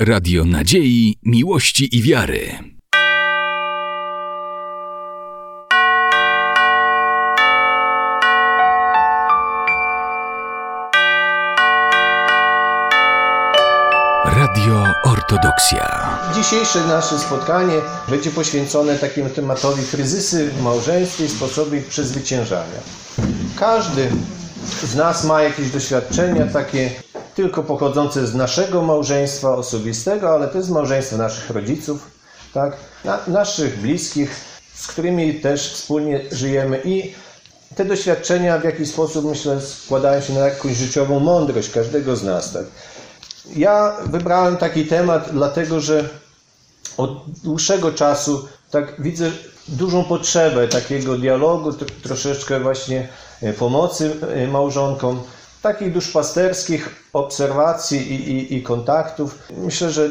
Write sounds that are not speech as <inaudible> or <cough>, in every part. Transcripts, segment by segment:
Radio Nadziei, Miłości i Wiary. Radio Ortodoksja. Dzisiejsze nasze spotkanie będzie poświęcone takiemu tematowi kryzysy w małżeństwie i sposoby ich przezwyciężania. Każdy z nas ma jakieś doświadczenia takie tylko pochodzące z naszego małżeństwa osobistego, ale też z małżeństwa naszych rodziców, tak? Na, naszych bliskich, z którymi też wspólnie żyjemy i te doświadczenia w jakiś sposób, myślę, składają się na jakąś życiową mądrość każdego z nas. Tak? Ja wybrałem taki temat, dlatego że od dłuższego czasu tak widzę dużą potrzebę takiego dialogu, troszeczkę właśnie e, pomocy e, małżonkom, takich duszpasterskich obserwacji i, i, i kontaktów. Myślę, że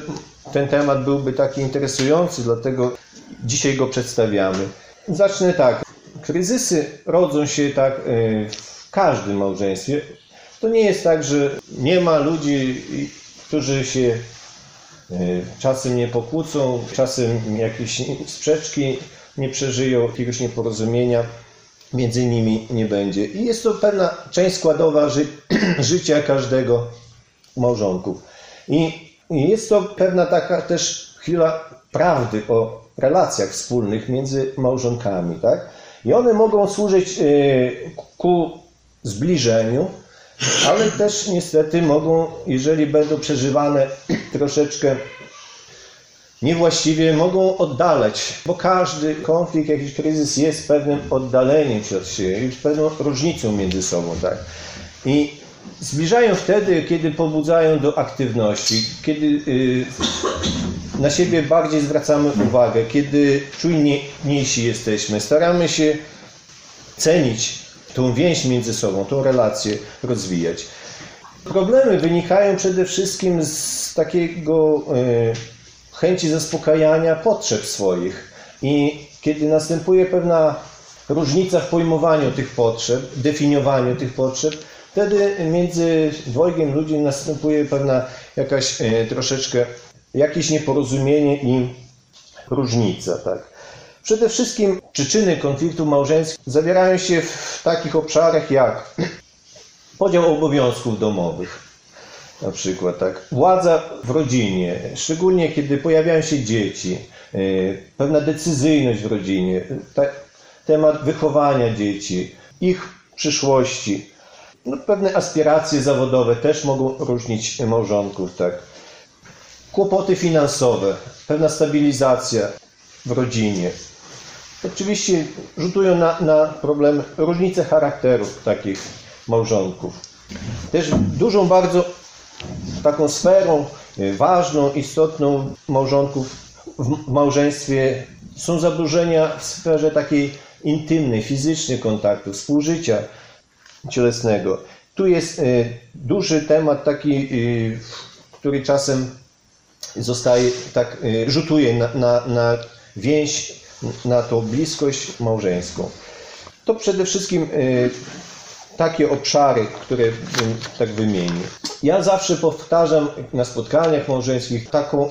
ten temat byłby taki interesujący, dlatego dzisiaj go przedstawiamy. Zacznę tak. Kryzysy rodzą się tak e, w każdym małżeństwie. To nie jest tak, że nie ma ludzi, którzy się czasem nie pokłócą, czasem jakieś sprzeczki nie przeżyją, jakiegoś nieporozumienia między nimi nie będzie. I jest to pewna część składowa ży <clears throat> życia każdego małżonków. I, jest to pewna taka też chwila prawdy o relacjach wspólnych między małżonkami, tak? I one mogą służyć y, ku zbliżeniu, ale też niestety mogą, jeżeli będą przeżywane <clears throat> troszeczkę niewłaściwie, mogą oddalać, bo każdy konflikt, jakiś kryzys jest pewnym oddaleniem się od siebie, pewną różnicą między sobą, tak? I zbliżają wtedy, kiedy pobudzają do aktywności, kiedy y, na siebie bardziej zwracamy uwagę, kiedy czujniejsi jesteśmy, staramy się cenić tą więź między sobą, tą relację rozwijać. Problemy wynikają przede wszystkim z takiego y, chęci zaspokajania potrzeb swoich. I kiedy następuje pewna różnica w pojmowaniu tych potrzeb, definiowaniu tych potrzeb, wtedy między dwojgiem ludzi następuje pewna jakaś y, troszeczkę jakieś nieporozumienie i różnica. Tak? Przede wszystkim przyczyny konfliktu małżeńskich zawierają się w takich obszarach jak podział obowiązków domowych, na przykład tak, władza w rodzinie, szczególnie kiedy pojawiają się dzieci, e, pewna decyzyjność w rodzinie, temat wychowania dzieci, ich przyszłości, no, pewne aspiracje zawodowe też mogą różnić małżonków, tak. Kłopoty finansowe, pewna stabilizacja w rodzinie, oczywiście rzutują na, na problem różnice charakterów takich małżonków. Też dużą bardzo taką sferą e, ważną, istotną małżonków w małżeństwie są zaburzenia w sferze takiej intymnej, fizycznej kontaktu, współżycia cielesnego. Tu jest e, duży temat taki, e, który czasem zostaje tak, rzutuje na, na, na więź na tą bliskość małżeńską. To przede wszystkim takie obszary, które bym tak wymienił. Ja zawsze powtarzam na spotkaniach małżeńskich taką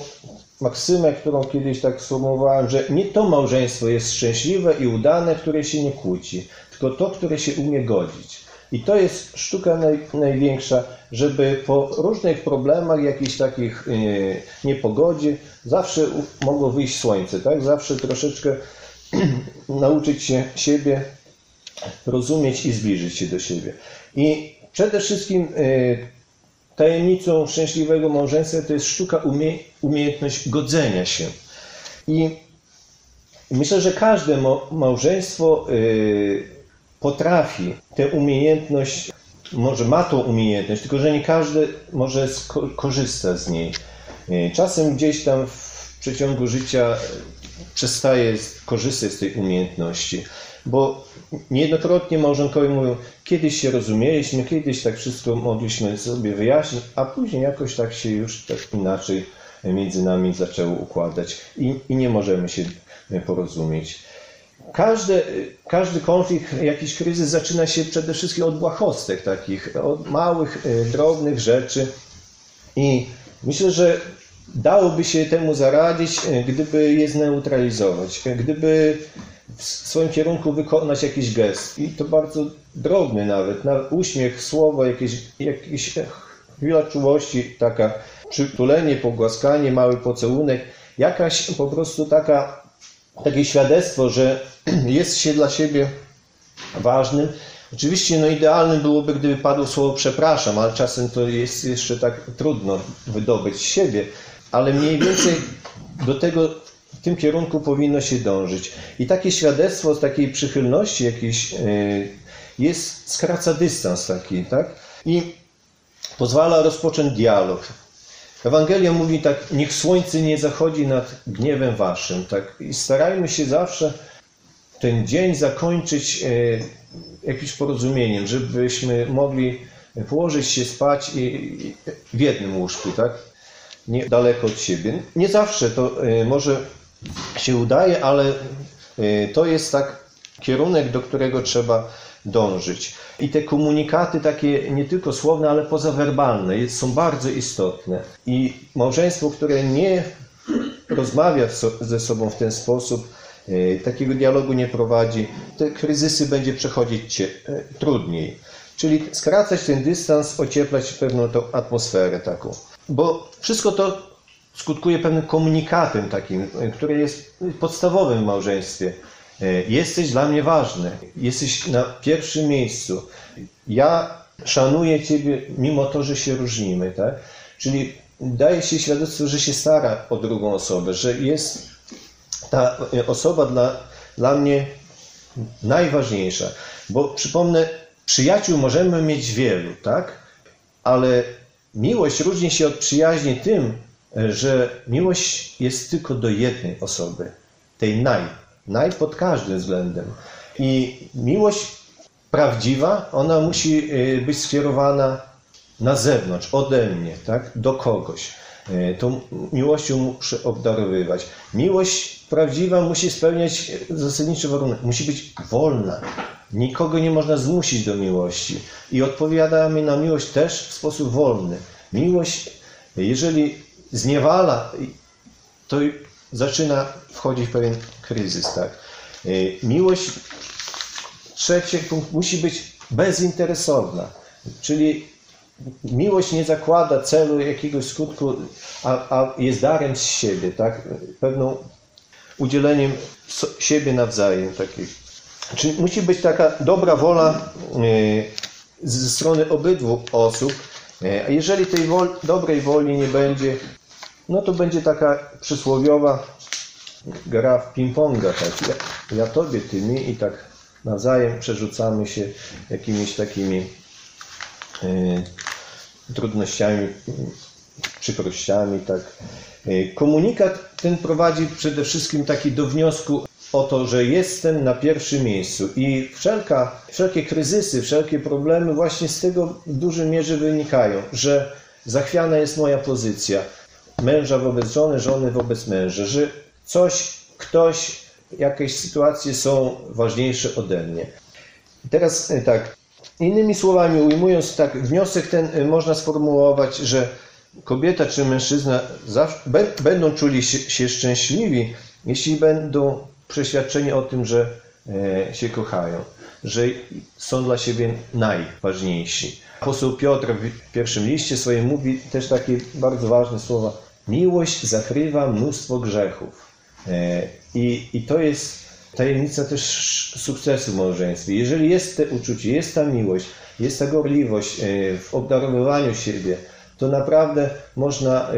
maksymę, którą kiedyś tak sformułowałem, że nie to małżeństwo jest szczęśliwe i udane, które się nie kłóci, tylko to, które się umie godzić. I to jest sztuka naj, największa, żeby po różnych problemach, jakichś takich yy, niepogodzie, zawsze mogło wyjść słońce, tak? Zawsze troszeczkę <clears throat> nauczyć się siebie rozumieć i zbliżyć się do siebie. I przede wszystkim yy, tajemnicą szczęśliwego małżeństwa to jest sztuka umie, umiejętność godzenia się. I myślę, że każde małżeństwo yy, potrafi tę umiejętność, może ma tą umiejętność, tylko że nie każdy może korzysta z niej. E, czasem gdzieś tam w przeciągu życia przestaje korzystać z tej umiejętności, bo niejednokrotnie małżonkowie mówią, kiedyś się rozumieliśmy, kiedyś tak wszystko mogliśmy sobie wyjaśnić, a później jakoś tak się już tak inaczej między nami zaczęło układać i, i nie możemy się porozumieć. Każdy, każdy konflikt, jakiś kryzys zaczyna się przede wszystkim od błahostek takich, od małych, e, drobnych rzeczy. I myślę, że dałoby się temu zaradzić, gdyby je zneutralizować, gdyby w swoim kierunku wykonać jakiś gest. I to bardzo drobny nawet, na uśmiech, słowo, jakieś, jakieś chwila czułości, taka przytulenie, pogłaskanie, mały pocałunek, jakaś po prostu taka, takie świadectwo, że <clears throat> jest się dla siebie ważnym. Oczywiście no idealnym byłoby, gdyby padło słowo przepraszam, ale czasem to jest jeszcze tak trudno wydobyć z siebie, ale mniej więcej do tego w tym kierunku powinno się dążyć. I takie świadectwo z takiej przychylności jakiejś e, jest, skraca dystans taki, tak? I pozwala rozpocząć dialog. Ewangelia mówi tak, niech słońce nie zachodzi nad gniewem waszym, tak? I starajmy się zawsze ten dzień zakończyć e, jakimś porozumieniem, żebyśmy mogli położyć się spać w jednym łóżku, tak? Nie daleko od siebie. Nie zawsze to e, może się udaje, ale e, to jest tak kierunek, do którego trzeba dążyć. I te komunikaty takie nie tylko słowne, ale pozawerbalne są bardzo istotne. I małżeństwo, które nie rozmawia ze sobą w ten sposób, e, takiego dialogu nie prowadzi, te kryzysy będzie przechodzić trudniej. Czyli skracać ten dystans, ocieplać pewną tą atmosferę taką. Bo wszystko to skutkuje pewnym komunikatem takim, e, który jest podstawowym w małżeństwie. E, jesteś dla mnie ważny, jesteś na pierwszym miejscu. Ja szanuję Ciebie, mimo to, że się różnimy, tak? Czyli daje się świadectwo, że się stara o drugą osobę, że jest ta osoba dla, dla mnie najważniejsza. Bo przypomnę, przyjaciół możemy mieć wielu, tak? Ale miłość różni się od przyjaźni tym, że miłość jest tylko do jednej osoby, tej naj naj pod każdym względem. I miłość prawdziwa, ona musi y, być skierowana na zewnątrz, ode mnie, tak? do kogoś. Y, tą miłością muszę obdarowywać. Miłość prawdziwa musi spełniać zasadniczy warunek. Musi być wolna. Nikogo nie można zmusić do miłości. I odpowiadamy na miłość też w sposób wolny. Miłość, jeżeli zniewala, to zaczyna wchodzić w pewien kryzys. Tak? Y, miłość, trzeci punkt, musi być bezinteresowna, czyli miłość nie zakłada celu jakiegoś skutku, a, a jest darem z siebie, tak? pewną udzieleniem siebie nawzajem. Takiej. Czyli musi być taka dobra wola y, ze strony obydwu osób, y, a jeżeli tej woli, dobrej woli nie będzie, no to będzie taka przysłowiowa gra w ping-ponga, tak? Ja, ja tobie, ty mi i tak nawzajem przerzucamy się jakimiś takimi y, trudnościami, przykrościami, tak. Komunikat ten prowadzi przede wszystkim taki do wniosku o to, że jestem na pierwszym miejscu. I wszelka, wszelkie kryzysy, wszelkie problemy właśnie z tego w dużej mierze wynikają, że zachwiana jest moja pozycja, męża wobec żony, żony wobec męża, że coś, ktoś, jakieś sytuacje są ważniejsze ode mnie. Teraz e, tak, innymi słowami ujmując tak, wniosek ten e, można sformułować, że kobieta czy mężczyzna zawsze, będą czuli się, się szczęśliwi, jeśli będą przeświadczeni o tym, że e, się że są dla siebie najważniejsi. Apostoł Piotr w pierwszym liście swoim mówi też takie bardzo ważne słowa. Miłość zakrywa mnóstwo grzechów. E, I, I to jest tajemnica też sukcesu w małżeństwie. Jeżeli jest to uczucie, jest ta miłość, jest ta gorliwość e, w obdarowywaniu siebie, to naprawdę można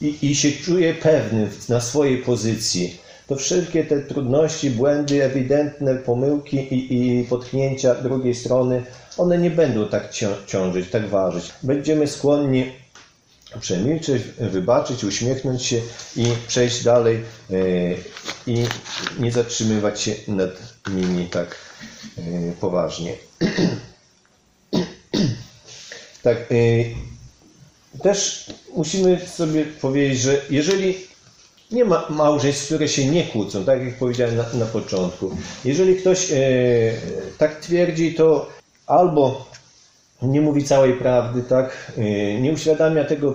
i, i się czuje pewny na swojej pozycji. To wszelkie te trudności, błędy, ewidentne pomyłki i, i potknięcia drugiej strony, one nie będą tak ciążyć, tak ważyć. Będziemy skłonni przemilczeć, wybaczyć, uśmiechnąć się i przejść dalej e, i nie zatrzymywać się nad nimi tak e, poważnie. <clears throat> Tak, e, też musimy sobie powiedzieć, że jeżeli nie ma małżeństw, które się nie kłócą, tak jak powiedziałem na, na początku, jeżeli ktoś tak twierdzi, to albo nie mówi całej prawdy, tak? Y, nie uświadamia tego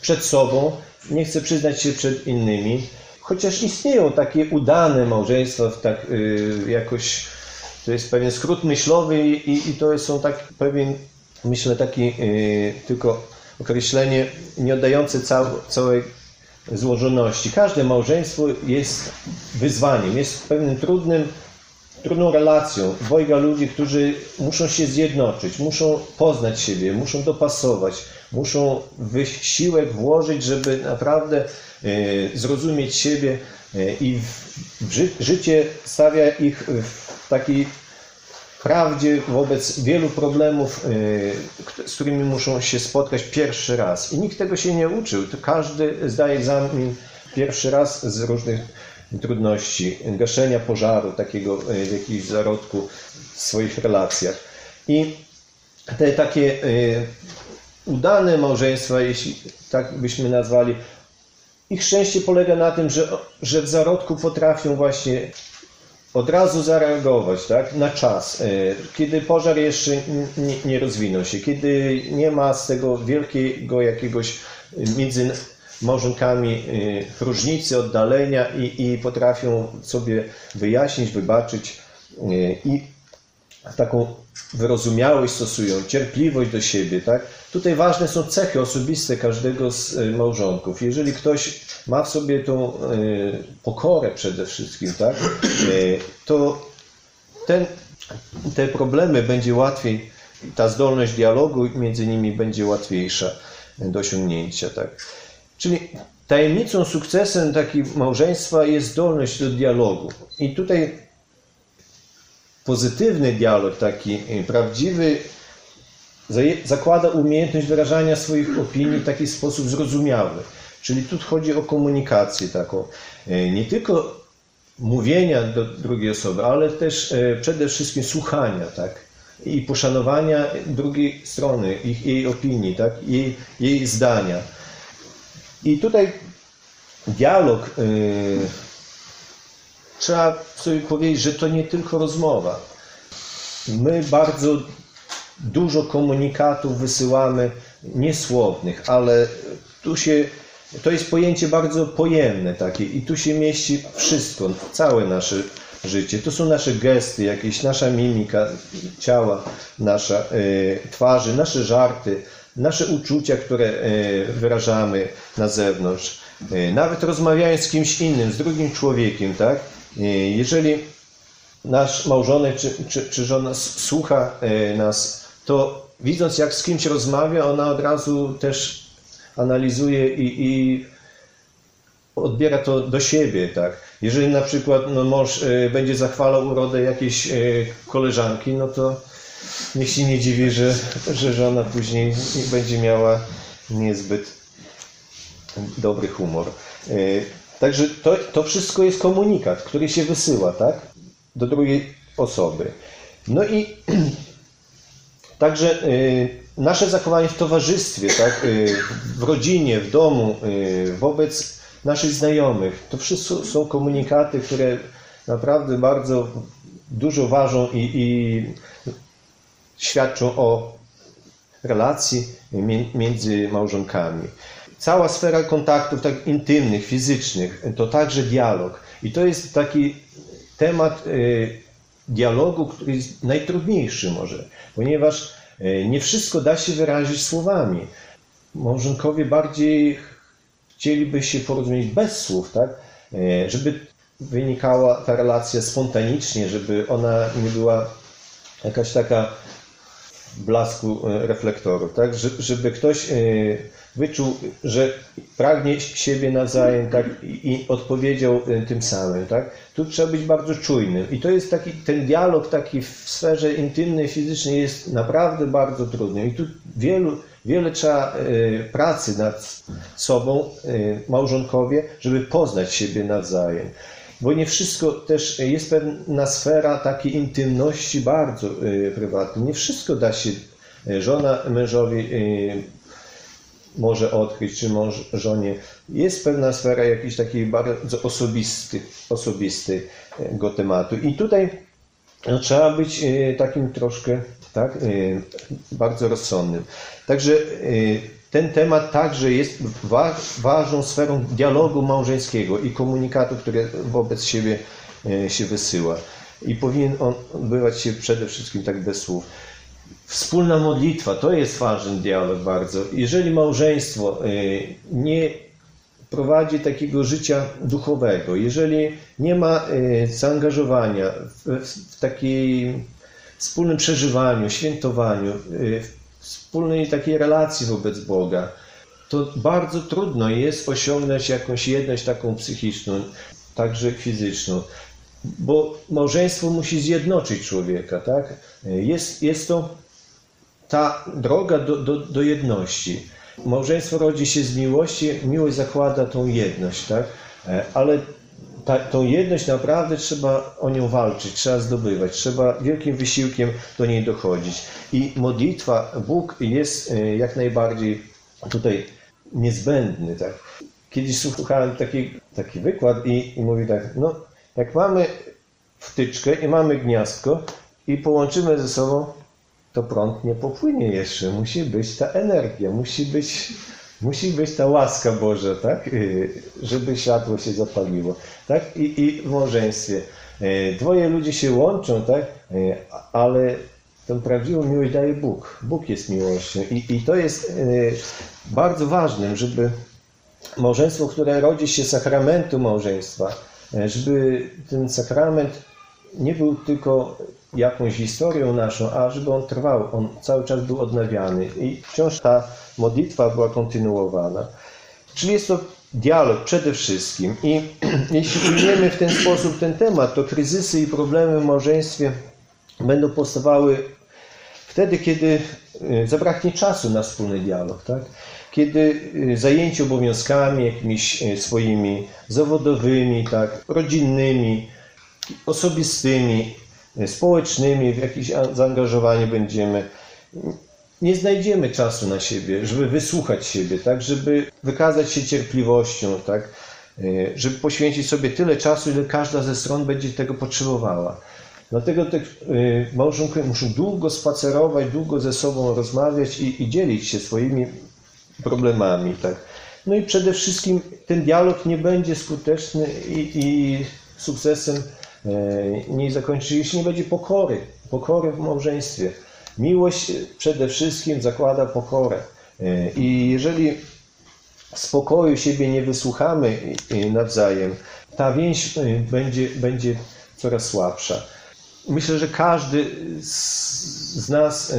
przed sobą, nie chce przyznać się przed innymi, chociaż istnieją takie udane małżeństwa, tak y, jakoś to jest pewien skrót myślowy i, i to są tak pewien, myślę, taki y, tylko określenie nie oddające cał, całej złożoności. Każde małżeństwo jest wyzwaniem, jest pewnym trudnym, trudną relacją dwojga ludzi, którzy muszą się zjednoczyć, muszą poznać siebie, muszą dopasować, muszą wysiłek włożyć, żeby naprawdę y, zrozumieć siebie y, i w, w ży, życie stawia ich w takiej prawdzie wobec wielu problemów, y, z którymi muszą się spotkać pierwszy raz. I nikt tego się nie uczył. Każdy zdaje egzamin pierwszy raz z różnych trudności, gaszenia pożaru, takiego y, w jakimś zarodku w swoich relacjach. I te takie y, udane małżeństwa, jeśli tak byśmy nazwali, ich szczęście polega na tym, że, że w zarodku potrafią właśnie od razu zareagować tak, na czas, e, kiedy pożar jeszcze nie, nie rozwinął się, kiedy nie ma z tego wielkiego jakiegoś między małżonkami e, różnicy, oddalenia i, i potrafią sobie wyjaśnić, wybaczyć e, i taką wyrozumiałość stosują, cierpliwość do siebie, tak? Tutaj ważne są cechy osobiste każdego z małżonków. Jeżeli ktoś ma w sobie tą e, pokorę przede wszystkim, tak, e, to ten, te problemy będzie łatwiej, ta zdolność dialogu między nimi będzie łatwiejsza do osiągnięcia. Tak. Czyli tajemnicą, sukcesem takiego małżeństwa jest zdolność do dialogu. I tutaj pozytywny dialog, taki e, prawdziwy, zakłada umiejętność wyrażania swoich opinii w taki sposób zrozumiały. Czyli tu chodzi o komunikację taką, e, nie tylko mówienia do drugiej osoby, ale też e, przede wszystkim słuchania, tak? I poszanowania drugiej strony, ich, jej opinii, tak? Jej, jej zdania. I tutaj dialog, trzeba sobie powiedzieć, że to nie tylko rozmowa. My bardzo dużo komunikatów wysyłamy niesłownych, ale tu się to jest pojęcie bardzo pojemne takie i tu się mieści wszystko, całe nasze życie. To są nasze gesty, jakieś nasza mimika ciała, nasza y, twarzy, nasze żarty, nasze uczucia, które y, wyrażamy na zewnątrz. Y, nawet rozmawiając z kimś innym, z drugim człowiekiem, tak? Jeżeli nasz małżonek czy, czy, czy żona słucha nas, to widząc jak z kimś rozmawia, ona od razu też analizuje i, i odbiera to do siebie, tak. Jeżeli na przykład no, mąż y, będzie zachwalał urodę jakiejś koleżanki, no to niech się nie dziwi, że, że żona później będzie miała niezbyt dobry humor. Y, także to, to wszystko jest komunikat, który się wysyła, tak, do drugiej osoby. No i <clears throat> także nasze zachowanie w towarzystwie, tak, y, w rodzinie, w domu, y, wobec naszych znajomych, to wszystko są komunikaty, które naprawdę bardzo dużo ważą i, i świadczą o relacji między małżonkami. Cała sfera kontaktów tak intymnych, fizycznych, to także dialog. I to jest taki temat y, dialogu, który jest najtrudniejszy może, ponieważ E, nie wszystko da się wyrazić słowami. Małżonkowie bardziej chcieliby się porozumieć bez słów, tak? E, żeby wynikała ta relacja spontanicznie, żeby ona nie była jakaś taka w blasku e, reflektorów, tak? Żeby ktoś wyczuł, że pragnie siebie nawzajem tak? i odpowiedział tym samym. Tak? Tu trzeba być bardzo czujnym. I to jest taki, ten dialog taki w sferze intymnej, fizycznej jest naprawdę bardzo trudny. I tu wielu, wiele trzeba y, pracy nad sobą, y, małżonkowie, żeby poznać siebie nawzajem. Bo nie wszystko też jest pewna sfera takiej intymności bardzo prywatnej. Nie wszystko da się żona mężowi może odkryć, czy może żonie. Jest pewna sfera jakiejś takiej bardzo osobisty, osobistego tematu. I tutaj no, trzeba być e, takim troszkę tak, e, bardzo rozsądnym. Także e, ten temat także jest wa ważną sferą dialogu małżeńskiego i komunikatu, który wobec siebie e, się wysyła. I powinien on odbywać się przede wszystkim tak bez słów. Wspólna modlitwa to jest ważny dialog bardzo. Jeżeli małżeństwo e, nie prowadzi takiego życia duchowego, jeżeli nie ma e, zaangażowania w, takim wspólnym przeżywaniu, świętowaniu, wspólnej takiej relacji wobec Boga, to bardzo trudno jest osiągnąć jakąś jedność taką psychiczną, także fizyczną, bo małżeństwo musi zjednoczyć człowieka, tak? Jest, jest to ta droga do, do, do jedności. Małżeństwo rodzi się z miłości, miłość zakłada tą jedność, tak? Ale ta, tą jedność naprawdę trzeba o nią walczyć, trzeba zdobywać, trzeba wielkim wysiłkiem do niej dochodzić. I modlitwa, Bóg jest e, jak najbardziej tutaj niezbędny. Tak? Kiedyś słuchałem taki, taki wykład i, i mówi tak, no jak mamy wtyczkę i mamy gniazdko i połączymy ze sobą, to prąd nie popłynie jeszcze. Musi być ta energia, musi być Musi być ta łaska Boża, tak? Y, żeby światło się zapaliło. Tak? I, I w małżeństwie. Y, dwoje ludzi się łączą, tak? Y, ale tę prawdziwą miłość daje Bóg. Bóg jest miłością. I, i to jest bardzo ważnym, żeby małżeństwo, które rodzi się sakramentu małżeństwa, żeby ten sakrament nie był tylko jakąś historią naszą, a żeby on trwał, on cały czas był odnawiany i wciąż ta modlitwa była kontynuowana. Czyli jest to dialog przede wszystkim i <clears throat> jeśli ujmiemy w ten sposób ten temat, to kryzysy i problemy w małżeństwie będą powstawały wtedy, kiedy y, zabraknie czasu na wspólny dialog, tak? kiedy y, zajęci obowiązkami jakimiś y, swoimi zawodowymi, tak, rodzinnymi, osobistymi, społecznymi, w jakieś zaangażowanie będziemy, nie znajdziemy czasu na siebie, żeby wysłuchać siebie, tak, żeby wykazać się cierpliwością, tak, e, żeby poświęcić sobie tyle czasu, ile każda ze stron będzie tego potrzebowała. Dlatego te małżonkowie muszą długo spacerować, długo ze sobą rozmawiać i, i dzielić się swoimi problemami. Tak. No i przede wszystkim ten dialog nie będzie skuteczny i, i sukcesem E, nie zakończy, jeśli nie będzie pokory, pokory w małżeństwie. Miłość przede wszystkim zakłada pokorę. E, I jeżeli spokoju siebie nie wysłuchamy nawzajem, ta więź e, będzie, będzie coraz słabsza. Myślę, że każdy z nas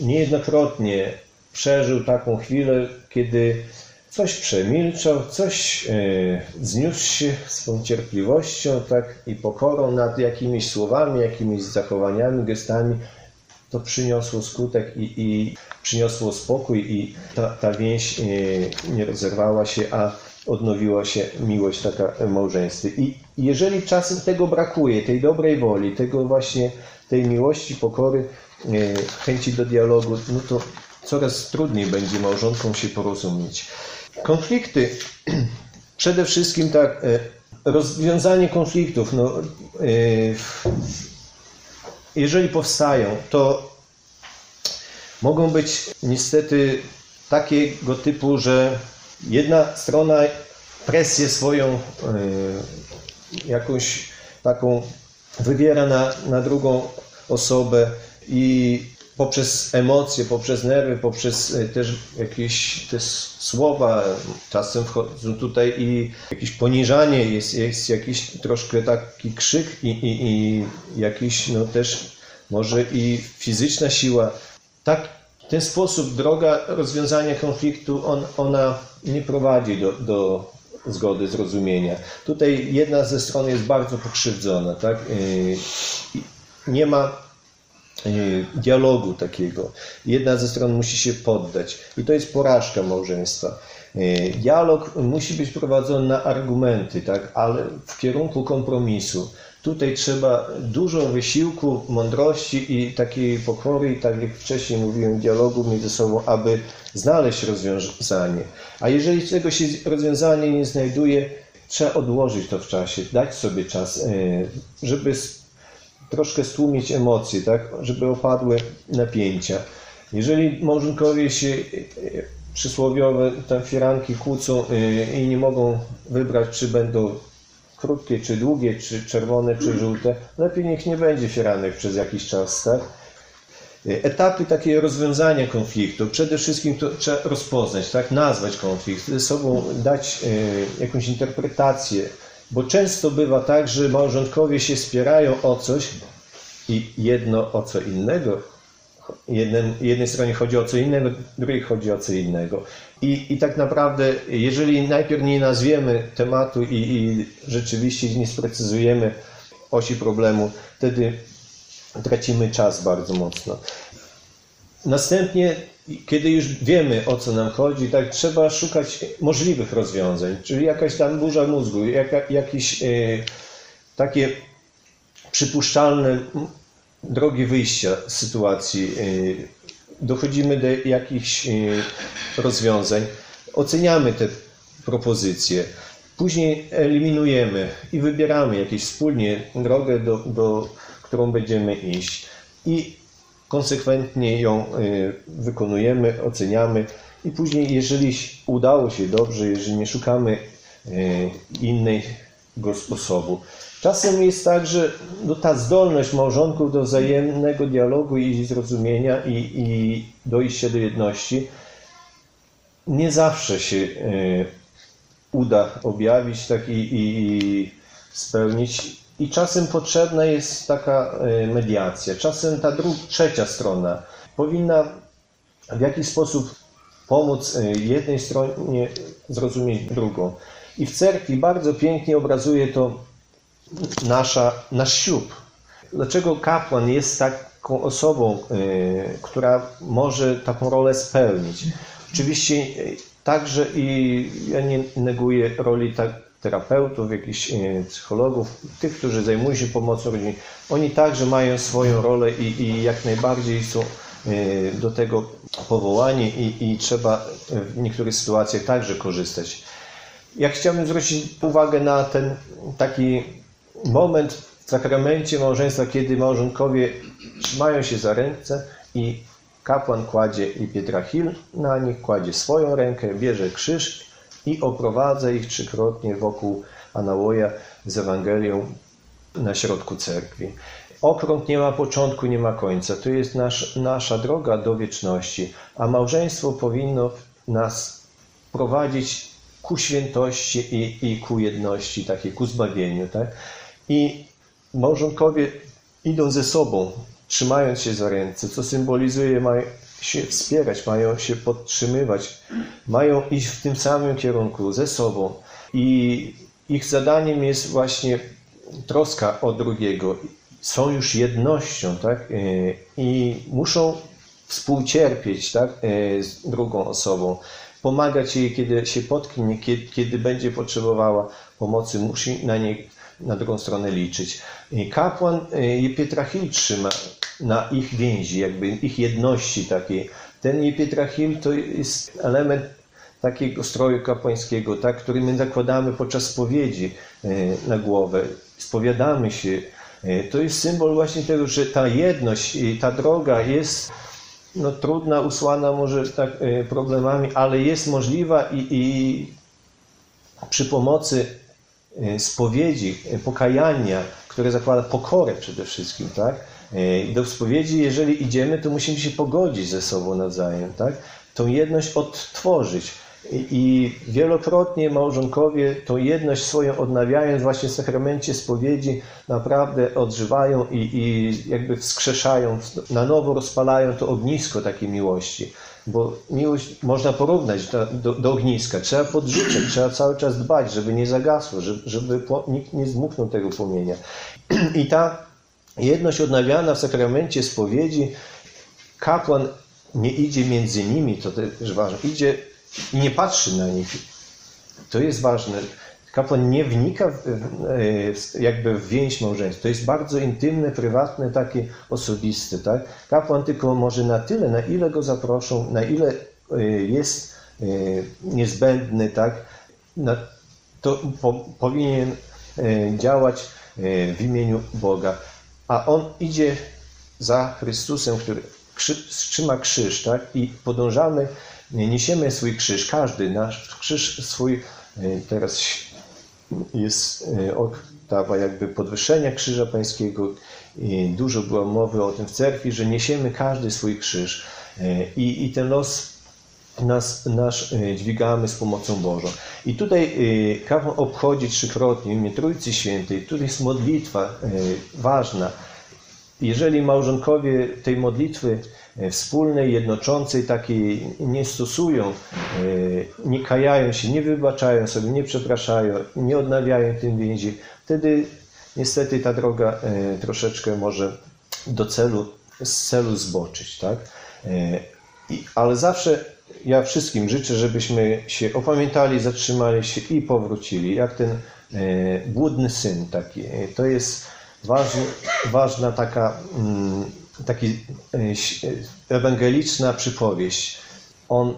niejednokrotnie przeżył taką chwilę, kiedy Coś przemilczał, coś e, zniósł się swą cierpliwością tak, i pokorą nad jakimiś słowami, jakimiś zachowaniami, gestami. To przyniosło skutek i, i przyniosło spokój i ta, ta więź e, nie rozerwała się, a odnowiła się miłość taka w małżeństwie. I jeżeli czasem tego brakuje, tej dobrej woli, tego właśnie, tej miłości, pokory, e, chęci do dialogu, no to coraz trudniej będzie małżonkom się porozumieć. Konflikty. Przede wszystkim tak, e, rozwiązanie konfliktów. No, e, jeżeli powstają, to mogą być niestety takiego typu, że jedna strona presję swoją e, jakąś taką wywiera na, na drugą osobę i poprzez emocje, poprzez nerwy, poprzez e, też jakieś te słowa, czasem wchodzą tutaj i jakieś poniżanie, jest, jest jakiś troszkę taki krzyk i, i, i jakiś no też może i fizyczna siła. Tak, w ten sposób droga rozwiązania konfliktu, on, ona nie prowadzi do, do zgody, zrozumienia. Tutaj jedna ze stron jest bardzo pokrzywdzona, tak? E, nie ma dialogu takiego. Jedna ze stron musi się poddać i to jest porażka małżeństwa. E, dialog musi być prowadzony na argumenty, tak, ale w kierunku kompromisu. Tutaj trzeba dużo wysiłku, mądrości i takiej pokory, tak jak wcześniej mówiłem, dialogu między sobą, aby znaleźć rozwiązanie. A jeżeli tego się rozwiązanie nie znajduje, trzeba odłożyć to w czasie, dać sobie czas, e, żeby troszkę stłumić emocje, tak, żeby opadły napięcia. Jeżeli małżonkowie się przysłowiowe te firanki kłócą y, i nie mogą wybrać, czy będą krótkie, czy długie, czy czerwone, czy żółte. Lepiej niech nie będzie firanek przez jakiś czas, tak? Y, etapy takiego rozwiązania konfliktu. Przede wszystkim to trzeba rozpoznać, tak? nazwać konflikt, sobą dać jakąś interpretację, bo często bywa tak, że małżonkowie się spierają o coś i jedno o co innego Jednym, jednej stronie chodzi o co innego, drugiej chodzi o co innego. I, I tak naprawdę, jeżeli najpierw nie nazwiemy tematu i, i rzeczywiście nie sprecyzujemy osi problemu, wtedy tracimy czas bardzo mocno. Następnie, kiedy już wiemy o co nam chodzi, tak trzeba szukać możliwych rozwiązań, czyli jakaś tam burza mózgu, jaka, jakieś e, takie przypuszczalne drogi wyjścia z sytuacji. Y, dochodzimy do jakichś y, rozwiązań, oceniamy te propozycje, później eliminujemy i wybieramy jakąś wspólnie drogę, do, do którą będziemy iść i konsekwentnie ją y, wykonujemy, oceniamy i później, jeżeli udało się dobrze, jeżeli nie szukamy innego sposobu, Czasem jest tak, że no, ta zdolność małżonków do wzajemnego dialogu i zrozumienia i, i dojścia do jedności nie zawsze się y, uda objawić tak i, i, spełnić. I czasem potrzebna jest taka y, mediacja. Czasem ta druga, trzecia strona powinna w jakiś sposób pomóc y, jednej stronie zrozumieć drugą. I w cerkwi bardzo pięknie obrazuje to nasza, nasz ślub. Dlaczego kapłan jest taką osobą, y, która może taką rolę spełnić? Oczywiście także i ja nie neguję roli tak, terapeutów, jakichś y, psychologów, tych, którzy zajmują się pomocą rodzinie. Oni także mają swoją rolę i, i jak najbardziej są do tego powołani i, i trzeba w niektórych sytuacjach także korzystać. Ja chciałbym zwrócić uwagę na ten taki moment w sakramencie małżeństwa, kiedy małżonkowie trzymają się za ręce i kapłan kładzie i pietrachil na nich, kładzie swoją rękę, bierze krzyż i oprowadza ich trzykrotnie wokół anałoja z Ewangelią na środku cerkwi. Okrąg nie ma początku, nie ma końca. To jest nasz, nasza droga do wieczności, a małżeństwo powinno nas prowadzić ku świętości i, i ku jedności, takiej ku zbawieniu. Tak? I małżonkowie idą ze sobą, trzymając się za ręce, co symbolizuje, mają się wspierać, mają się podtrzymywać, mają iść w tym samym kierunku, ze sobą. I ich zadaniem jest właśnie troska o drugiego. Są już jednością, tak? E, I muszą współcierpieć, tak? E, z drugą osobą. Pomagać jej, kiedy się potknie, kiedy, kiedy będzie potrzebowała pomocy, musi na niej na drugą stronę liczyć. Kapłan y, Pietrachil trzyma na ich więzi, jakby ich jedności takiej. Ten Pietrachil to jest element takiego stroju kapłańskiego, tak, który my zakładamy podczas spowiedzi y, na głowę. Spowiadamy się. Y, to jest symbol właśnie tego, że ta jedność i ta droga jest no, trudna, usłana może tak problemami, ale jest możliwa i, i przy pomocy E, spowiedzi, e, pokajania, które zakłada pokorę przede wszystkim, tak? E, do spowiedzi, jeżeli idziemy, to musimy się pogodzić ze sobą nawzajem, tak? Tą jedność odtworzyć. I wielokrotnie małżonkowie tą jedność swoją odnawiając właśnie w sakramencie spowiedzi naprawdę odżywają i, i jakby wskrzeszają, na nowo rozpalają to ognisko takiej miłości. Bo miłość można porównać do, do, do ogniska. Trzeba podrzucać, trzeba cały czas dbać, żeby nie zagasło, żeby, żeby nikt nie zmuchnął tego płomienia. <clears throat> I ta jedność odnawiana w sakramencie spowiedzi, kapłan nie idzie między nimi, to też ważne, idzie i nie patrzy na nich. To jest ważne. Kapłan nie wnika w, e, jakby w więź małżeństwa. To jest bardzo intymne, prywatne, takie osobiste. Tak? Kapłan tylko może na tyle, na ile go zaproszą, na ile e, jest e, niezbędny, tak? to po, powinien działać w imieniu Boga. A on idzie za Chrystusem, który trzyma krzyż, tak? I podążamy niesiemy swój krzyż, każdy nasz krzyż swój, teraz jest oktawa jakby podwyższenia krzyża pańskiego, dużo było mowy o tym w cerkwi, że niesiemy każdy swój krzyż i, i ten los nas, nasz dźwigamy z pomocą Bożą. I tutaj kapłan obchodzi trzykrotnie imię Trójcy Świętej. Tu jest modlitwa ważna. Jeżeli małżonkowie tej modlitwy wspólnej, jednoczącej, takiej nie stosują, nie kajają się, nie wybaczają sobie, nie przepraszają, nie odnawiają tym więzi, wtedy niestety ta droga troszeczkę może do celu, z celu zboczyć. Tak? Ale zawsze ja wszystkim życzę, żebyśmy się opamiętali, zatrzymali się i powrócili, jak ten błudny syn taki. To jest ważna taka, mm, taki ewangeliczna przypowieść. On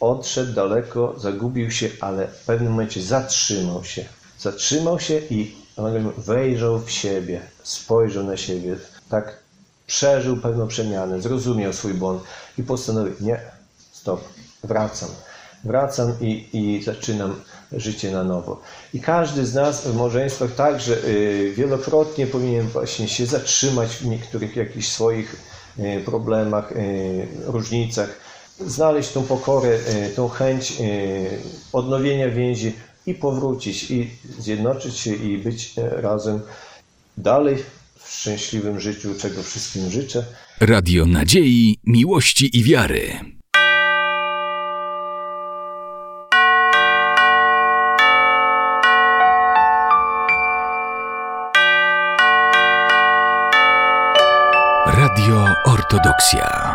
odszedł daleko, zagubił się, ale w pewnym momencie zatrzymał się. Zatrzymał się i wejrzał w siebie, spojrzał na siebie, tak przeżył pewną przemianę, zrozumiał swój błąd i postanowił, nie, stop, wracam. Wracam i, i zaczynam życie na nowo. I każdy z nas w małżeństwach także wielokrotnie powinien właśnie się zatrzymać w niektórych jakichś swoich problemach, różnicach, znaleźć tą pokorę, tą chęć odnowienia więzi i powrócić, i zjednoczyć się i być razem dalej w szczęśliwym życiu, czego wszystkim życzę. Radio Nadziei, Miłości i Wiary. Radio Ortodoksja.